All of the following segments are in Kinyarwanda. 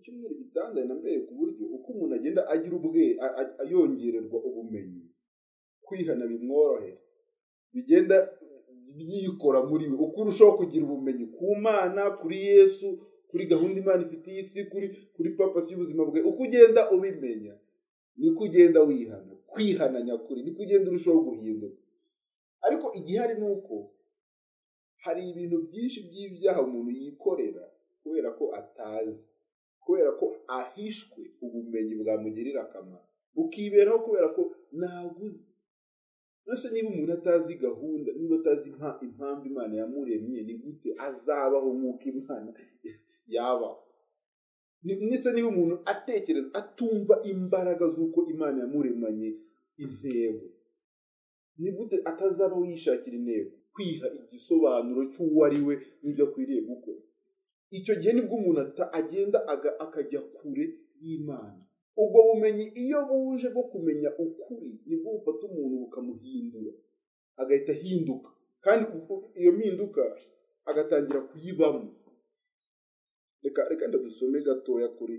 icyumweru gitandatu na mbere ku buryo uko umuntu agenda agira ubwe yongererwa ubumenyi. Kwihana bimworohera. Bigenda byikora muri we. Uko urushaho kugira ubumenyi ku mana kuri yesu kuri gahunda imana ifitiye isi kuri kuri papasi y'ubuzima bwe. Uko ugenda ubimenya niko ugenda wihana. Kwihana nyakuri niko ugenda urushaho guhinduka. Ariko igihari ni uko hari ibintu byinshi by'ibyaha umuntu yikorera kubera ko atazi. Kubera ko ahishwe ubumenyi bwamugirira akamaro. Bukiberaho kubera ko ntaguze nose niba umuntu atazi gahunda niba atazi impa- impamvu imana yamuremye ni gute azabaho nk'uko imana yabaho nise niba umuntu atekereza atumva imbaraga z'uko imana yamuremanye intego ni gute atazabaho yishakira intego? Kwiha igisobanuro cy'uwo ari we n'ibyo akwiriye gukora. Icyo gihe ni bwo umuntu agenda akajya kure y'imana. Ubwo bumenyi iyo buje bwo kumenya ukuri ni bwo bufata umuntu bukamuhindura. Agahita ahinduka. Kandi iyo mpinduka agatangira kuyibamo. Reka reka ndadusome gatoya kuri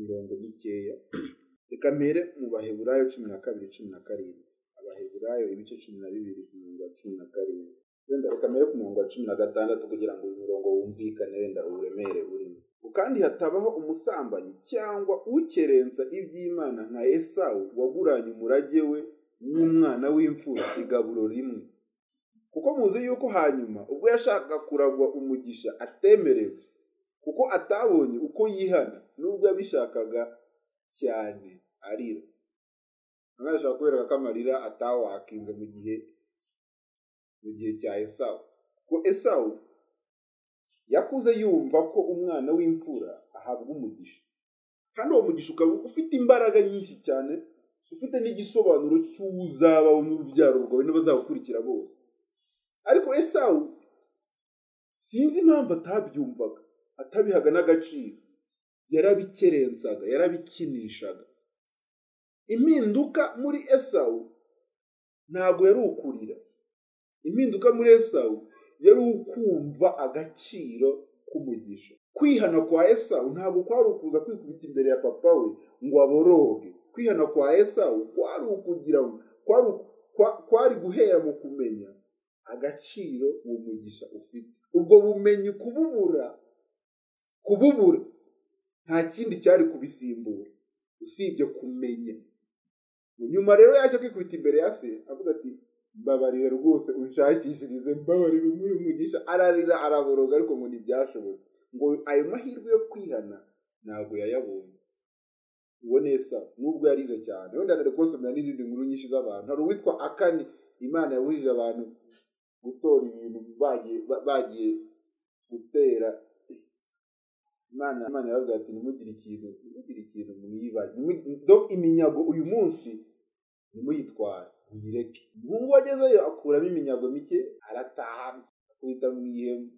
mirongo mikeya. Reka mpere mu baheburayo cumi na kabiri cumi na karindwi. Abaheburayo ibice cumi na bibiri ku murongo wa cumi na karindwi. Wenda reka mpere ku murongo wa cumi na gatandatu kugira ngo uyu murongo wumvikane wenda uburemere burimo kandi hatabaho umusambanyi cyangwa ukerensa iby'imana nka esawu waguranye umurage we n'umwana w'imfura igaburo rimwe. Kuko muzi yuko hanyuma ubwo yashakaga kuragwa umugisha atemerewe. Kuko atabonye uko yihana nubwo yabishakaga cyane arira. Umwana ashobora kubereka ko amarira atawakinze mu gihe mu gihe cya esawu. Kuko esawu yakuze yumva ko umwana w'imfura ahabwa umugisha. Kandi uwo mugisha ukaba ufite imbaraga nyinshi cyane ufite n'igisobanuro cy'uzabaho n'urubyaro rwawe n'abazagukurikira bose. Ariko esawu sinzi impamvu atabyumvaga atabihaga n'agaciro. Yarabikerensaga yarabikinishaga. Impinduka muri esawu ntabwo yari ukurira impinduka muri esawu yari ukumva agaciro k'umugisha. Kwihana kwa esawu ntabwo kwari ukuza kwikubita imbere ya papa we ngo aboroge. Kwihana kwa esawu kwari ukugira ngo kwari kwa- kwari guhera mu kumenya agaciro uwo mugisha ufite. Ubwo bumenyi kububura kububura nta kindi cyari kubisimbura. Usibye kumenya. Nyuma rero yaje kwikubita imbere ya se avuga ati mbabarira rwose unshakishirize mbabarira umuhe umugisha ararira araboroga ariko ngo ntibyashobotse. Ngo ayo mahirwe yo kwihana ntabwo yayabonye. Uwo nesa nubwo yarize cyane. Wenda nari kubasomera n'izindi nkuru nyinshi z'abantu. Hari uwitwa akani imana yabujije abantu gutora ibintu bagiye ba- bagiye gutera. Imana yaravuga ati ntimugire ikintu ntimugire ikintu do iminyago uyu munsi ntimuyitware muyireke umuhungu wagezeyo akuramo iminyago mike arataha akubita mu ihema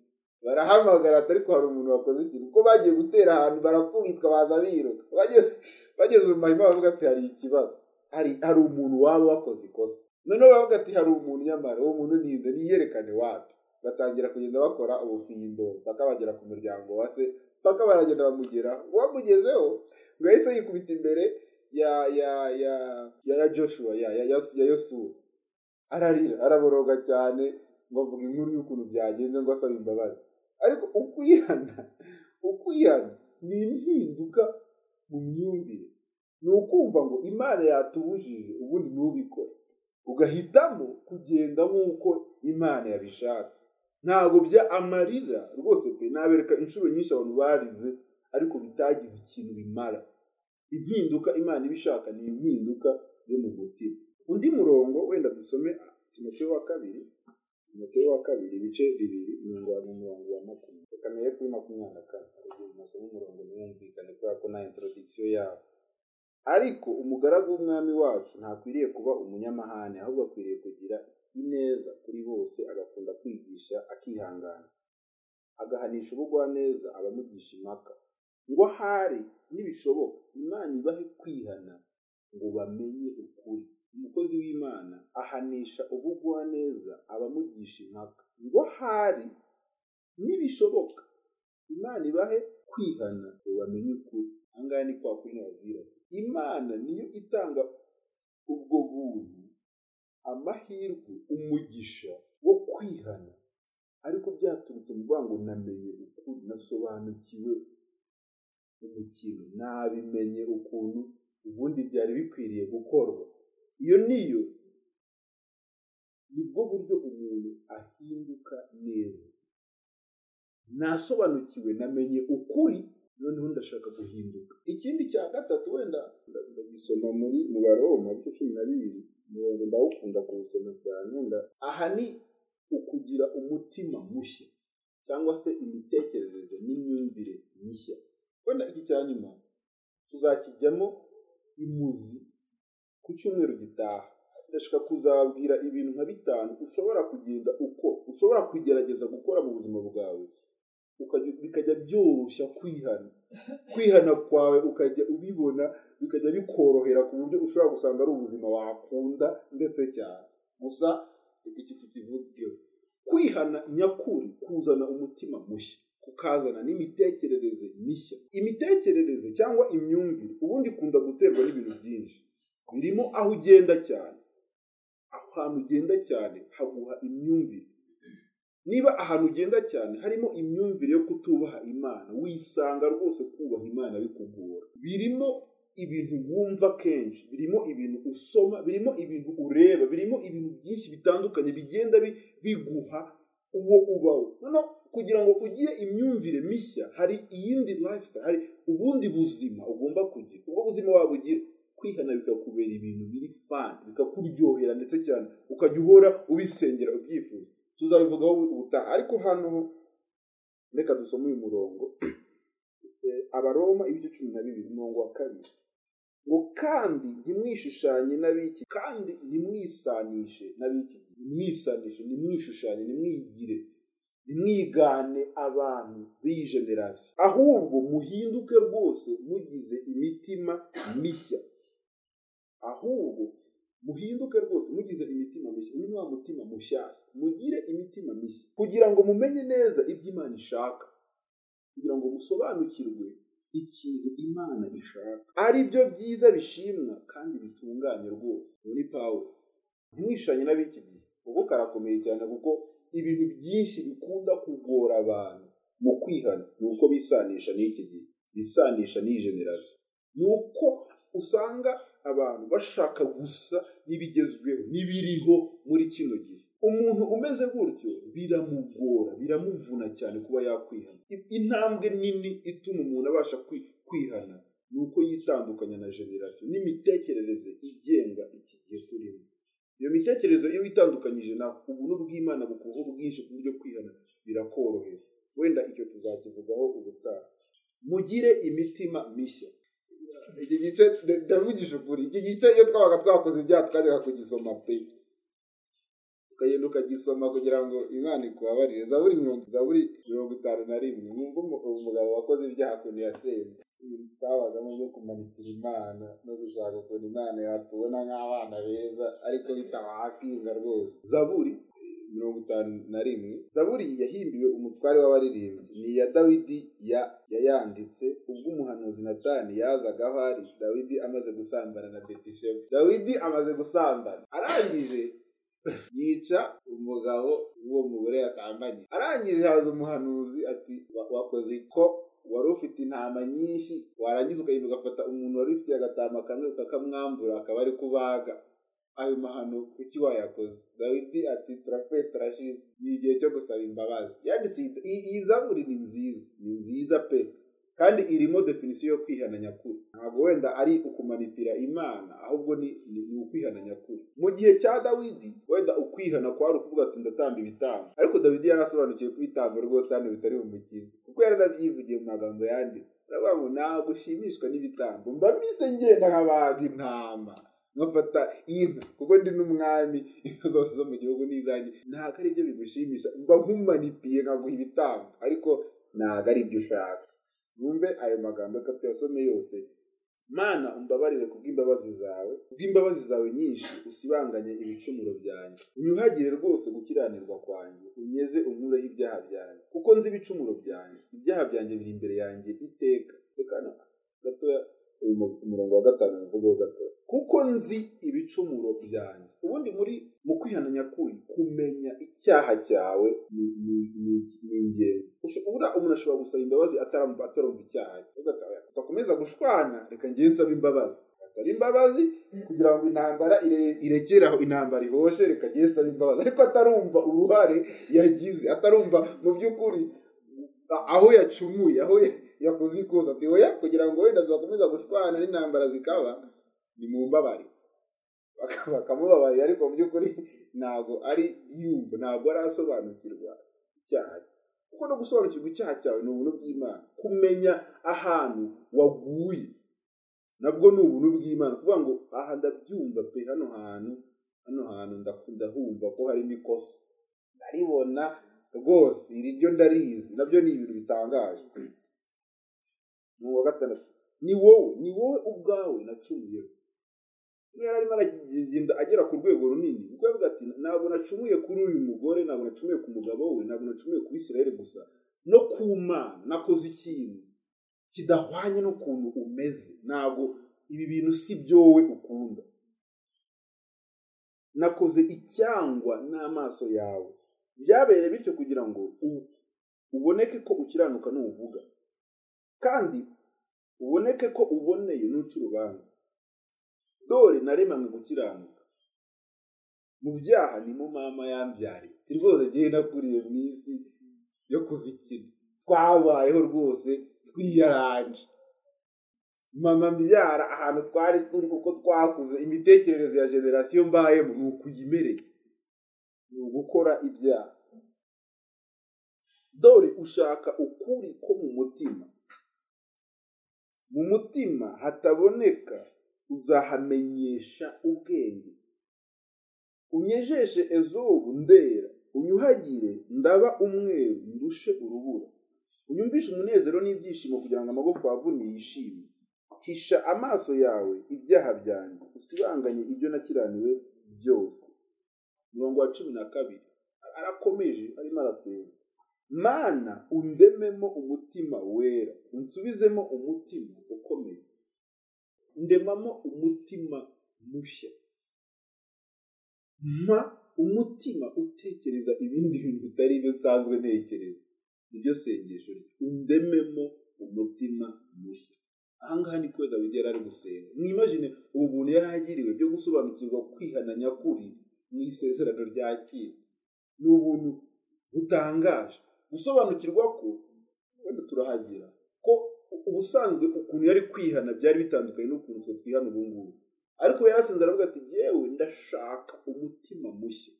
barahamagara ariko hari umuntu wakoze ikintu kuko bagiye gutera ahantu barakubitwa baza biruka. Bageze bageze mu mahema bavuga ati hari ikibazo. Hari umuntu waba wakoze ikosa. Noneho bavuga ati hari umuntu nyamara uwo muntu ninde niyerekane wapi? Batangira kugenda bakora ubufindo mpaka bagera ku muryango wa se mpaka baragenda bamugera. Uwamugezeho ngo yahise yikubita imbere ya ya ya. Ya ya joshua ya ya ya, yosuwa ararira araboroga cyane ngo avuga inkuru y'ukuntu byagenze ngo asaba imbabazi. Ariko ukwihana ukwihana ni impinduka mu myumvire. Ni ukumva ngo imana yatubujije ubundi ntubikore. Ugahitamo kugenda nk'uko imana yabishatse. Ntabwo bya amarira rwose pe nabereka inshuro nyinshi abantu barize ariko bitagize ikintu bimara. Impinduka imana ibishaka ni impinduka yo mu mutima. Undi murongo wenda dusome timoteyo wa kabiri timoteyo wa kabiri ibice bibiri umurongo wa makumyabiri. Reka mbere kuri makumyabiri na kane. Umasomo umurongo ntiwumvikane kubera ko nta introduction yawo ariko umugaragu w'umwami wacu ntakwiriye kuba umunyamahane ahubwo akwiriye kugira ineza kuri bose agakunda kwigisha akihangana. Agahanisha ubugwaneza abamugisha impaka. Ngo ahari nibishoboka. Imana ibahe kwihana ngo bamenye ukuri. Umukozi w'imana ahanisha ubugwaneza abamugisha impaka. Ngo ahari nibishoboka. Imana ibahe kwihana ngo bamenye ukuri. Ahangaha ni kwa kuri nababwira imana niyo itanga ubwo buntu amahirwe umugisha wo kwihana. Ariko byaturutse mu ngo namenye ukuri nasobanukiwe umukino nabimenye ukuntu ubundi byari bikwiriye gukorwa. Iyo niyo ni bwo buryo umuntu ahinduka neza. Nasobanukiwe namenye ukuri noneho ndashaka guhinduka. Ikindi cya gatatu wenda ndagisoma muri mu baroma bice cumi na bibiri umurongo ndawukunda kuwusoma cyane wenda aha ni ukugira umutima mushya cyangwa se imitekerereze n'imyumvire mishya. Wenda iki cya nyuma tuzakijyamo imuzi ku cyumweru gitaha. Ndashaka kuzabwira ibintu nka bitanu ushobora kugenda uko ushobora kugerageza gukora mu buzima bwawe. Bikajya byoroshya kwihana. Kwihana kwawe ukajya ubibona bikajya bikorohera ku buryo ushobora gusanga ari ubuzima wakunda ndetse cyane. Gusa iki tukivugeho kwihana nyakuri kuzana umutima mushya. Kukazana n'imitekerereze mishya. Imitekerereze cyangwa imyumvire ubundi ikunda guterwa n'ibintu byinshi. Birimo aho ugenda cyane. Ahantu ugenda cyane haguha imyumvire. Niba ahantu ugenda cyane harimo imyumvire yo kutubaha imana wisanga rwose kubaha imana bikugora. Birimo ibintu wumva kenshi birimo ibintu usoma birimo ibintu ureba birimo ibintu byinshi bitandukanye bigenda biguha uwo ubaho. Noneho kugira ngo ugire imyumvire mishya. Hari iyindi lifestyle hari ubundi buzima ugomba kugira. Ubwo buzima waba ugira kwihana bikakubera ibintu biri fani bikakuryohera ndetse cyane. Ukajya uhora ubisengera ubyifuza. Tuzabivugaho ubutaha. Ariko hano reka dusome uyu murongo. Abaroma ibice cumi na bibiri umurongo wa kabiri. Ngo kandi ntimwishushanye n'abiki kandi ntimwisanishe n'abiki. Ntimwisanishe ntimwishushanye ntimwigire. Ntimwigane abantu b'iyi generasiyo ahubwo muhinduke rwose mugize imitima mishya. Ahubwo muhinduke rwose mugize imitima mishya. Ni wa mutima mushyashya. Mugire imitima mishya. Kugira ngo mumenye neza ibyo imana ishaka. Kugira ngo musobanukirwe ikintu imana ishaka. Ari byo byiza bishimwa kandi bitunganye rwose. Muri pawulo. Ntimwishanye n'ab'iki kuko karakomeye cyane kuko ibintu byinshi bikunda kugora abantu mu kwihana. Ni uko bisanisha n'iki gihe? Bisanisha n'iyi generasiyo ni uko usanga abantu bashaka gusa n'ibigezweho n'ibiriho muri kino gihe. Umuntu umeze gutyo biramugora biramuvuna cyane kuba yakwihana. Intambwe nini ituma umuntu abasha kwihana ni uko yitandukanya na generasiyo n'imitekerereze igenga iki gihe turimo. Iyo mitekerereze iyo witandukanyije na ubuntu bw'imana bukuvaho bwinshi ku buryo kwihana birakorohera wenda icyo tuzakivugaho ubutaha mugire imitima mishya. Iki gice ndavugisha ukuri. Iki gice iyo twabaga twakoze ibyaha twajyaga kugisoma pe. Ukagenda ukagisoma kugira ngo imana ikubabarire. Zaburi zaburi mirongo itanu na rimwe. Mwumva umugabo wakoze ibyaha ukuntu yasenze. Twabagamo byo kumanitira imana no gushaka ukuntu imana yatubona nk'abana beza ariko bitabahakinga rwose zaburi mirongo itanu na rimwe zaburi yahimbiwe umutware w'abaririmbyi ni iya dawidi yayanditse ubwo umuhanuzi natani yazaga aho ari dawidi amaze gusambana na betisheba dawidi amaze gusambana. Arangije yica umugabo w'uwo mugore yasambanye arangije haza umuhanuzi ati wakoze ko wari ufite intama nyinshi warangiza ukagenda ugafata umuntu wari ufite agatama kamwe ukakamwambura akaba ari kubaga. Ayo mahano kuki wayakoze? Dawidi ati turapfuye turashize. Ni igihe cyo gusaba imbabazi. Yanditse iyi zaburi ni nziza. Ni nziza pe. Kandi irimo definisiyo yo kwihana nyakuri. Ntabwo wenda ari ukumanipira imana ahubwo ni ukwihana nyakuri. Mu gihe cya dawidi wenda ukwihana kwari ukuvuga ati ndatamba ibitambo. Ariko dawidi yarasobanukiwe ko ibitambo rwose hano bitari bumukize kuko yaranabyivugiye mu magambo yanditse. Aravuga ngo ntabwo ushimishwa n'ibitambo. Mba mise ngenda nkabaga intama. Nkafata inka kuko ndi n'umwami inka zose zo mu gihugu n'izanjye ntabwo ari byo bigushimisha. Mba nkumanipiye nkaguha ibitambo. Ariko ntabwo ari byo ushaka. Mwumve ayo magambo reka tuyasome yose. Mana umbabarire kubw'imbabazi zawe. Kubw'imbabazi zawe nyinshi usibanganye ibicumuro byanjye unyuhagire rwose gukiranirwa kwanjye unyeze unkureho ibyaha byanjye kuko nzi ibicumuro byanjye ibyaha byanjye biri imbere yanjye iteka. Reka gatoya uyu mu- umurongo wa gatanu muvugeho gatoya kuko nzi ibicumuro byanjye. Ubundi muri mu kwihana nyakuri kumenya icyaha cyawe ni ingenzi. Umuntu ashobora gusaba imbabazi atarumva icyaha cye. Udakomeza gushwana reka ngiye nsaba imbabazi. Nsaba imbabazi kugira ngo intambara ire- irekere aho intambara ihoshe reka ngiye nsaba imbabazi. Ariko atarumva uruhare yagize atarumva mu by'ukuri aho yacumuye aho ya- yakoze ikosa ati oya kugira ngo wenda zakomeza gushwana n'intambara zikaba ni mu mbabare Baka- bakamubabarira ariko mu by'ukuri ntabwo ari yumva ntabwo arasobanukirwa icyaha. Cye kuko no gusobanukirwa icyaha cyawe ni ubuntu bw'imana. Kumenya ahantu waguye nabwo ni ubuntu bw'imana. Kuvuga ngo aha ndabyumva pe hano hantu hano hantu ndahumva ko harimo ikosa ndaribona rwose iri ryo ndarizi na byo ni ibintu bitangaje. Uwa gatandatu ni wowe ni wowe ubwawe nacumuyeho. Yari arimo aragenda agera ku rwego runini kuko yavuga ati ntabwo nacumuye kuri uyu mugore ntabwo nacumuye ku mugabo we ntabwo nacumuye ku bisirayeli gusa no ku mana nakoze ikintu kidahwanye n'ukuntu umeze. Ntabwo ibi bintu si byo wowe ukunda. Nakoze icyangwa n'amaso yawe. Byabereye bityo kugira ngo uboneke ko ukiranuka n'uvuga. Kandi uboneke ko uboneye n'uca urubanza. Dore naremanywe gukiranuka. Mu byaha nimo mama yambyariye rwose ngewe nakuriye mu isi yo kuzikina. Twabayeho rwose twiyaranje. Mama mbyara ahantu twari turi kuko twakuze. Imitekerereze ya generasiyo mbayemo ni ukuyimereye. Ni ugukora ibyaha. Dore ushaka ukuri ko mu mutima. Mu mutima hataboneka uzahamenyesha ubwenge. Unyejeshe ezubu ndera unyuhagire ndaba umweru ndushe urubura. Unyumvishe umunezero n'ibyishimo kugira ngo amaboko wavunye yishime. Hisha amaso yawe ibyaha byanjye usibanganye ibyo nakiraniwe byose. Umurongo wa cumi na kabiri. Arakomeje arimo arasenga mana undememo umutima wera. Unsubizemo umutima ukomeye. Ndemamo umutima mushya. Mpa umutima utekereza ibindi bintu bitari ibyo nsanzwe ntekereza. Niryo sengesho undememo umutima mushya. Ahangaha ni ko dawidi yari ari gusenga mwimagine ubu buntu yari agiriwe byo gusobanukirwa kwihana nyakuri mu isezerano rya kera. Ni ubuntu butangaje. Gusobanukirwa ko wenda turahagira ko ubusanzwe ukuntu yari kwihana byari bitandukanye n'ukuntu twe twihana ubu ngubu. Ariko yarasenze aravuga ati yewe ndashaka umutima mushya.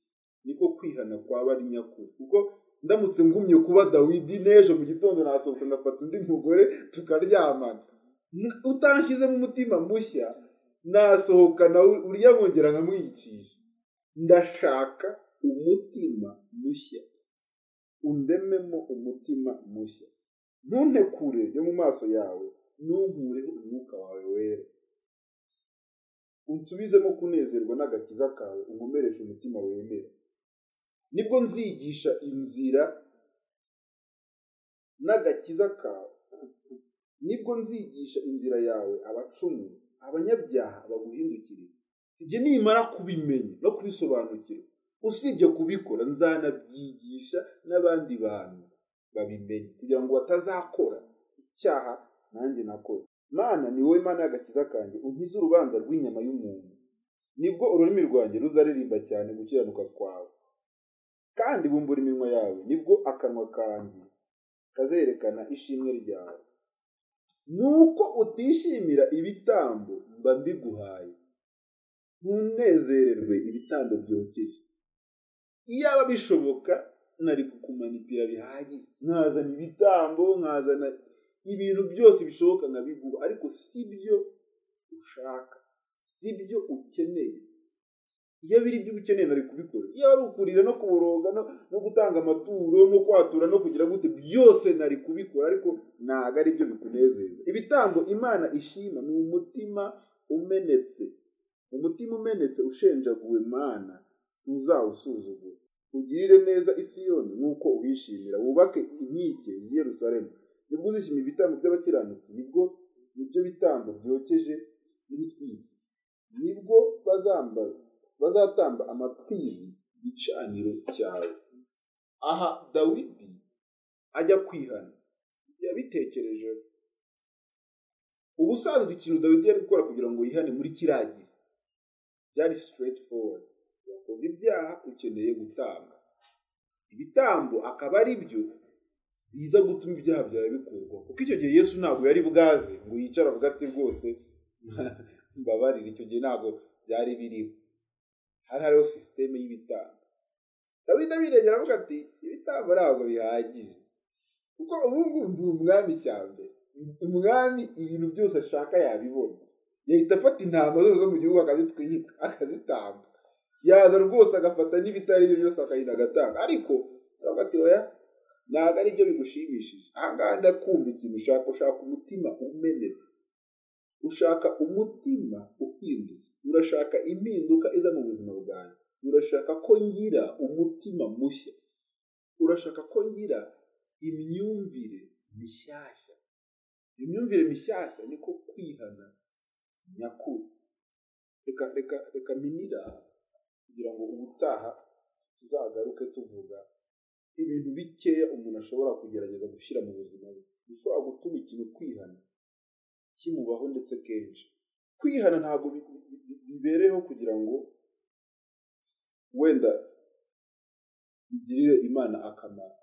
Niko kwihana kwaba ari nyakuri. Kuko ndamutse ngumye kuba dawidi n'ejo mu gitondo nasohoka ngafata undi mugore tukaryamana. Utanshyizemo umutima mushya nasohoka nawe uriya nkongera nkamwicisha ndashaka umutima mushya. Undememo umutima mushya. Ntuntekure yo mu maso yawe ntunkureho umwuka wawe wera. Unsubizemo kunezerwa n'agakiza kawe unkomereshe umutima wemera. Nibwo nzigisha inzira n'agakiza kawe. Nibwo nzigisha inzira yawe abacumu abanyabyaha baguhindukirira igihe nimara kubimenya no kubisobanukirwa. Usibye kubikora nzanabyigisha n'abandi bantu babimenye kugira ngo batazakora icyaha nanjye nakoze. Mana ni wowe mana y'agakiza kanjye unkize urubanza rw'inyama y'umuntu. Nibwo ururimi rwanjye ruzaririmba cyane gukiranuka kwawe. Kandi bumbura iminwa yawe ni bwo akanwa kanjye kazerekana ishimwe ryawe. Nuko utishimira ibitambo mba mbiguhaye ntunezererwe ibitambo byokeje. Iyaba bishoboka nari kukumanitira bihagije nkazana ibitambo nkazana ibintu byose bishoboka nkabiguha ariko si byo ushaka si byo ukeneye. Iyo biri ibyo ukeneye nari kubikora. Iyo ari ukurira no kuboroga no, gutanga amaturo no kwatura no kugira gute byose nari kubikora. Ariko ntabwo ari byo bikunezeza. Ibitambo imana ishima ni umutima umenetse. Umutima umenetse ushenjaguwe mana ntuzawusuzugure ugirire neza isiyoni nk'uko uhishimira wubake inkike z'i yerusalemu. Nibwo uzishima ibitambo by'abakiranutsi. Nibwo ni byo bitambo byokeje n'ibitwitse ni bwo bazatamba amapfizi gicaniro cyawe. Aha dawidi ajya kwihana. Yabitekerejeho ubusanzwe ikintu dawidi yari gukora kugira ngo yihane muri kiriya gihe. Byari straight forward wakoze ibyaha ukeneye gutanga. Ibitambo akaba ari byo biza gutuma ibyaha byawe bikurwaho kuko icyo gihe yesu ntabwo yari bwaze ngo yicare avuga ati rwose mbabarire icyo gihe ntabwo byari biriho. Hari hariho sisiteme y'ibitambo. Dawidi abirebera aravuga ati ibitambo ntabwo bihagije. Kuko ubu ngubu ndi umwami cyane. Umwami ibintu byose ashaka yabibona. Yahita afata intama zose zo mu gihugu akazitwika akazitamba. Yaza rwose agafata n'ibitari byo byose akahina agatanga. Ariko aravuga ati oya ntabwo ari byo bigushimishije ahangaha ndakumva ikintu ushaka ushaka umutima umenetse. Ushaka umutima uhindutse urashaka impinduka iza mu buzima bwanjye. Urashaka ko ngira umutima mushya. Urashaka ko ngira imyumvire mishyashya. Imyumvire mishyashya niko kwihana nyakuri. Reka reka reka minira. Kugira ngo ubutaha tuzagaruke tuvuga ibintu bikeya umuntu ashobora kugerageza gushyira mu buzima bwe. Bishobora gutuma ikintu kwihana kimubaho ndetse kenshi. Kwihana ntabwo bibereyeho kugira ngo wenda bigirire imana akamaro.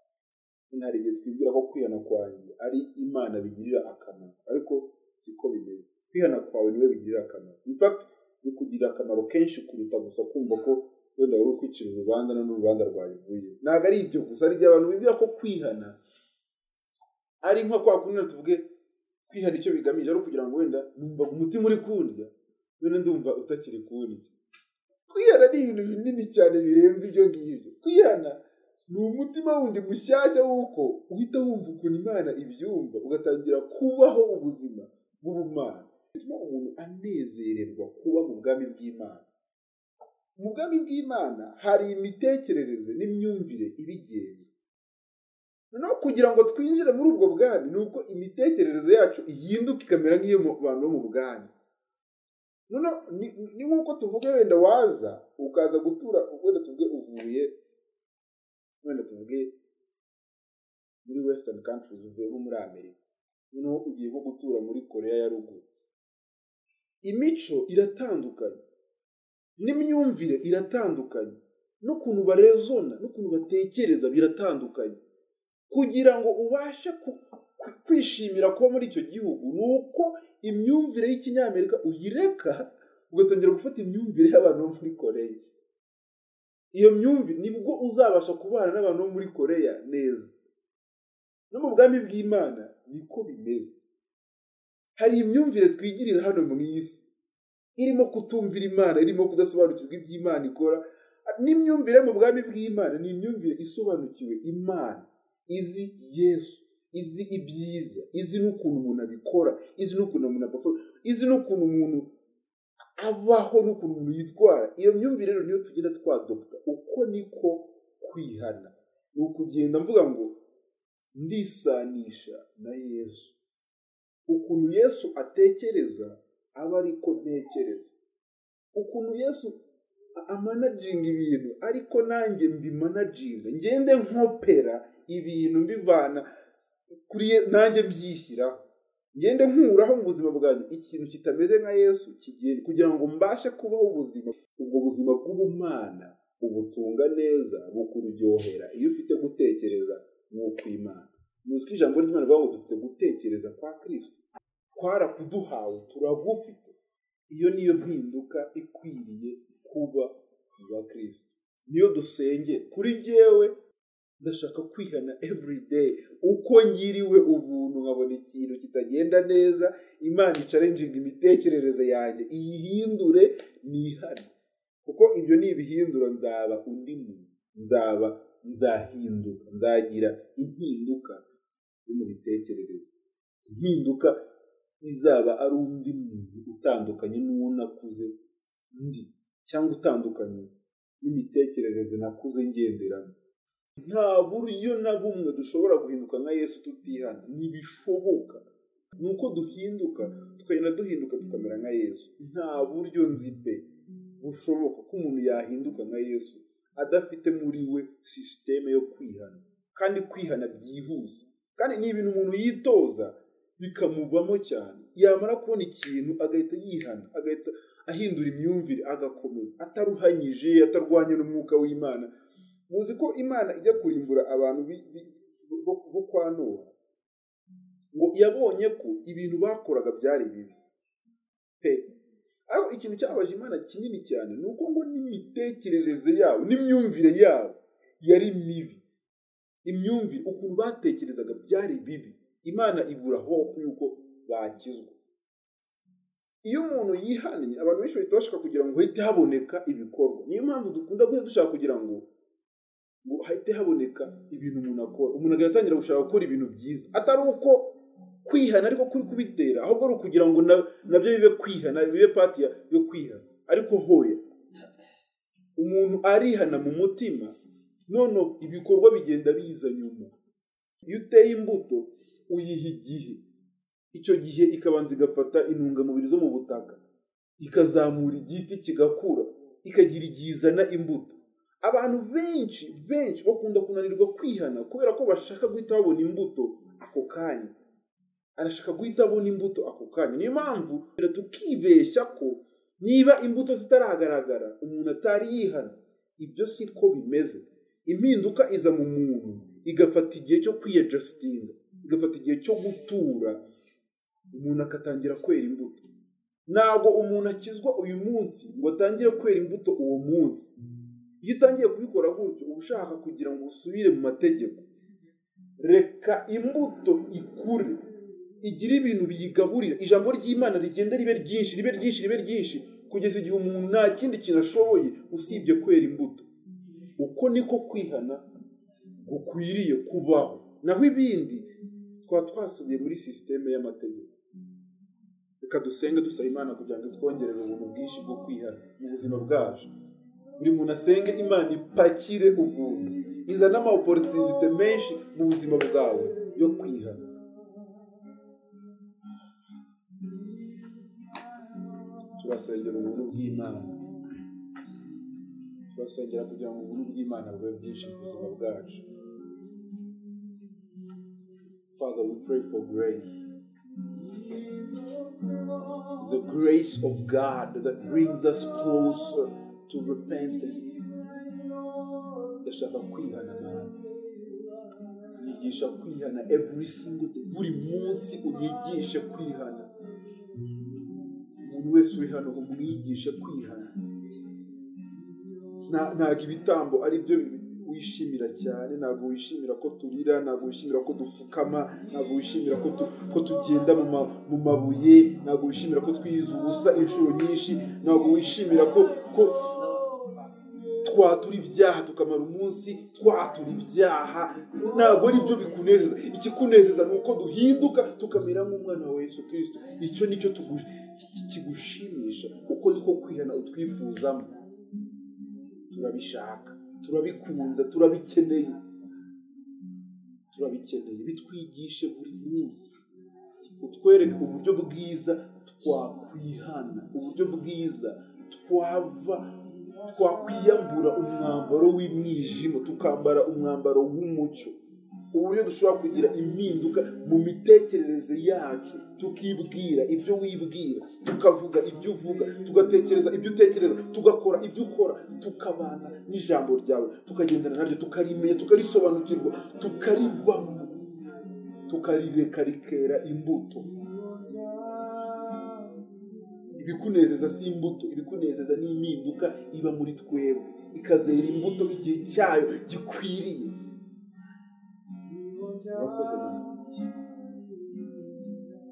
Hari igihe twibwira ko kwihana kwanjye ari imana bigirira akamaro ariko siko bimeze. Kwihana kwawe ni we bigirira akamaro. In fact bikugirira akamaro kenshi kuruta gusa kumva ko wenda wari ukwicira urubanza no n'urubanza rwayivuye ntabwo ari ibyo gusa hari igihe abantu bibwira ko kwihana ari nko kwa kundi tuvuge kwihana icyo bigamije ari ukugira ngo wenda numva umutima uri kundya none ndumva utakiri kundya. Kwihana ni ibintu binini cyane birenze ibyo ngibyo. Kwihana ni umutima wundi mushyashya w'uko uhita wumva ukuntu imana ibyumva ugatangira kubaho ubuzima bw'ubumana. Bituma umuntu anezererwa kuba mu bwami bw'imana. Mu bwami bw'imana hari imitekerereze n'imyumvire ibigenga noneho kugira ngo twinjire muri ubwo bwami ni uko imitekerereze yacu ihinduka ikamera nk'iyo mu bantu bo mu bwami. Noneho ni nk'uko tuvuge wenda waza ukaza gutura wenda tuvuge uvuye wenda tuvuge muri western countries uvuye nko muri amerika. Noneho ugiye nko gutura muri korea ya ruguru. Imico iratandukanye. N'imyumvire iratandukanye. N'ukuntu barezona n'ukuntu batekereza biratandukanye. Kugira ngo ubashe kwishimira kuba muri icyo gihugu ni uko imyumvire y'ikinyamerika uyireka ugatangira gufata imyumvire y'abantu bo muri koreya. Iyo myumvire ni bwo uzabasha kubana n'abantu bo muri koreya neza. No mu bwami bw'imana niko bimeze. Hari imyumvire twigirira hano mu isi. Irimo kutumvira imana irimo kudasobanukirwa iby'imana ikora. N'imyumvire mu bwami bw'imana ni imyumvire isobanukiwe imana. Izi yesu izi ibyiza izi n'ukuntu umuntu abikora izi n'ukuntu umuntu apfa izi n'ukuntu umuntu abaho n'ukuntu umuntu yitwara. Iyo myumvire rero niyo tugenda twadopta uko niko kwihana. Ni ukugenda mvuga ngo ndisanisha na yesu. Ukuntu yesu atekereza aba ariko ntekereza. Ukuntu yesu amanajinga ibintu ariko nanjye mbimanajinga ngende nkopera ibintu mbivana kuri nanjye byishyiraho ngende nkuraho mu buzima bwanjye ikintu kitameze nka yesu kigenda kugira ngo mbashe kubaho ubuzima. Ubwo buzima bw'ubumana ubutunga neza bukuryohera iyo ufite gutekereza nk'ukw'imana muzi ko ijambo ry'imana rivuga ngo dufite gutekereza kwa kirisito twarakuduhawe turagufite. Iyo niyo mpinduka ikwiriye kuba mu bakristo niyo dusengera kuri jyewe ndashaka kwihana everyday uko ngiriwe ubuntu nkabona ikintu kitagenda neza imana icarenjinga imitekerereze yanjye. Iyihindure nihane. Kuko ibyo ni ibihindura nzaba undi muntu. Nzaba nzahinduka. Nzagira impinduka. Yo mu bitekererezo impinduka izaba ari undi muntu utandukanye n'uwo nakuze ndi cyangwa utandukanye n'imitekerereze nakuze ngenderamo. Nta buryo na bumwe dushobora guhinduka nka yesu tutihana. Ntibishoboka. Ni uko duhinduka tukagenda duhinduka tukamera nka yesu. Nta buryo nzi pe. Bushoboka ko umuntu yahinduka nka yesu adafite muri we sisiteme yo kwihana. Kandi kwihana byihuse. Kandi ni ibintu umuntu yitoza bikamubamo cyane. Yamara kubona ikintu agahita yihana agahita ahindura imyumvire agakomeza. Ataruhanyije atarwanya n'umwuka w'imana. Muzi ko imana ijya kurimbura abantu bo kwa nowa? Ngo yabonye ko ibintu bakoraga byari bibi. Pe! Aho ikintu cyabaje imana kinini cyane ni uko ngo n'imitekerereze yabo n'imyumvire yabo yari mibi. Imyumvire ukuntu batekerezaga byari bibi. Imana ibura hope yuko bakizwa. Iyo umuntu yihannye abantu benshi bahita bashaka kugira ngo hahite haboneka ibikorwa. Niyo mpamvu dukunda guhita dushaka kugira ngo ngo hahite haboneka ibintu umuntu akora. Umuntu agatangira gushaka gukora ibintu byiza. Atari uko kwihana ariko kuri kubitera. Ahubwo ari ukugira ngo na byo bibe kwihana bibe pati yo kwihana. Ariko hoya umuntu arihana mu mutima none ibikorwa bigenda biza nyuma. Iyo uteye imbuto uyiha igihe. Icyo gihe ikabanza igafata intungamubiri zo mu butaka. Ikazamura igiti kigakura. Ikagira igihe izana imbuto. Abantu benshi benshi bakunda kunanirwa kwihana kubera ko bashaka guhita babona imbuto ako kanya. Arashaka guhita abona imbuto ako kanya. Niyo mpamvu tukibeshya ko niba imbuto zitaragaragara umuntu atari yihana ibyo si ko bimeze. Impinduka iza mu muntu igafata igihe cyo kwiyajasitinga igafata igihe cyo gutura. Umuntu agatangira kwera imbuto. Ntabwo umuntu akizwa uyu munsi ngo atangire kwera imbuto uwo munsi. Iyo utangiye kubikora gutyo uba ushaka kugira ngo usubire mu mategeko. Reka imbuto ikure. Igire ibintu biyigaburira. Ijambo ry'imana rigenda ribe ryinshi ribe ryinshi ribe ryinshi. Kugeza igihe umuntu nta kindi kintu ashoboye usibye kwera imbuto. Uko niko kwihana gukwiriye kubaho. Naho ibindi twaba twasubiye muri sisiteme y'amategeko. Reka dusenge dusaba imana kugira ngo twongerere ubuntu bwinshi bwo kwihana mu buzima bwacu. Buri muntu asenge imana ipakire ubuntu izana amaoporotinite menshi mu buzima bwawe yo kwihana. Turasengera ubuntu bw'imana. Turasengera kugira ngo ubuntu bw'imana bube bwinshi mu buzima bwacu Father, we pray for grace. The grace of God that brings us closer to repentance. Ndashaka kwihana. Nyigisha kwihana every single day. Buri munsi unyigishe kwihana. Umuntu wese uri hano umwigishe kwihana. Ntabwo ibitambo ari byo wishimira cyane ntabwo wishimira ko turira ntabwo wishimira ko dupfukama ntabwo wishimira ko tugenda mu mabuye ntabwo wishimira ko twiyiza ubusa inshuro nyinshi ntabwo wishimira ko twatura ibyaha tukamara umunsi twatura ibyaha. Ntabwo ari byo bikunezeza. Ikikunezeza ni uko duhinduka tukamera nk'umwana wa Yesu kirisito icyo ni cyo kigushimisha. Uko niko kwihana utwifuzamo. Turabishaka turabikunze turabikeneye. Turabikeneye bitwigishe buri munsi. Utwereke uburyo bwiza twakwihana uburyo bwiza twava twakwiyambura umwambaro w'imwijima tukambara umwambaro w'umucyo. Uburyo dushobora kugira impinduka mu mitekerereze yacu tukibwira ibyo wibwira tukavuga ibyo uvuga tugatekereza ibyo utekereza tugakora ibyo ukora tukabana n'ijambo ryawe tukagendana naryo tukarimenya tukarisobanukirwa tukaribamo tukarireka rikera imbuto. Ibikunezeza si imbuto ibikunezeza ni impinduka iba muri twebwe ikazera imbuto igihe cyayo gikwiriye. Urakoze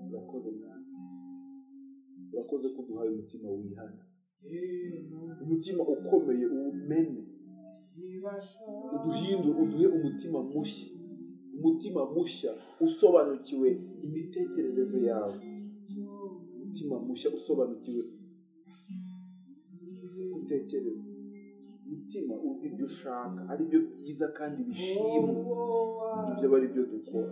urakoze urakoze ko uduhaye umutima wihana umutima ukomeye uwumene. Uduhindure uduhe umutima mushya. Umutima mushya usobanukiwe imitekerereze yawe. Umutima mushya usobanukiwe utekereza umutima uzi ibyo ushaka ari byo byiza kandi bishimwa. Ibyo aba ari byo dukora.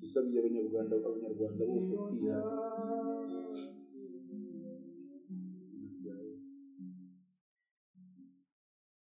Dusabiye abanyarwanda abanyarwanda bose kwihana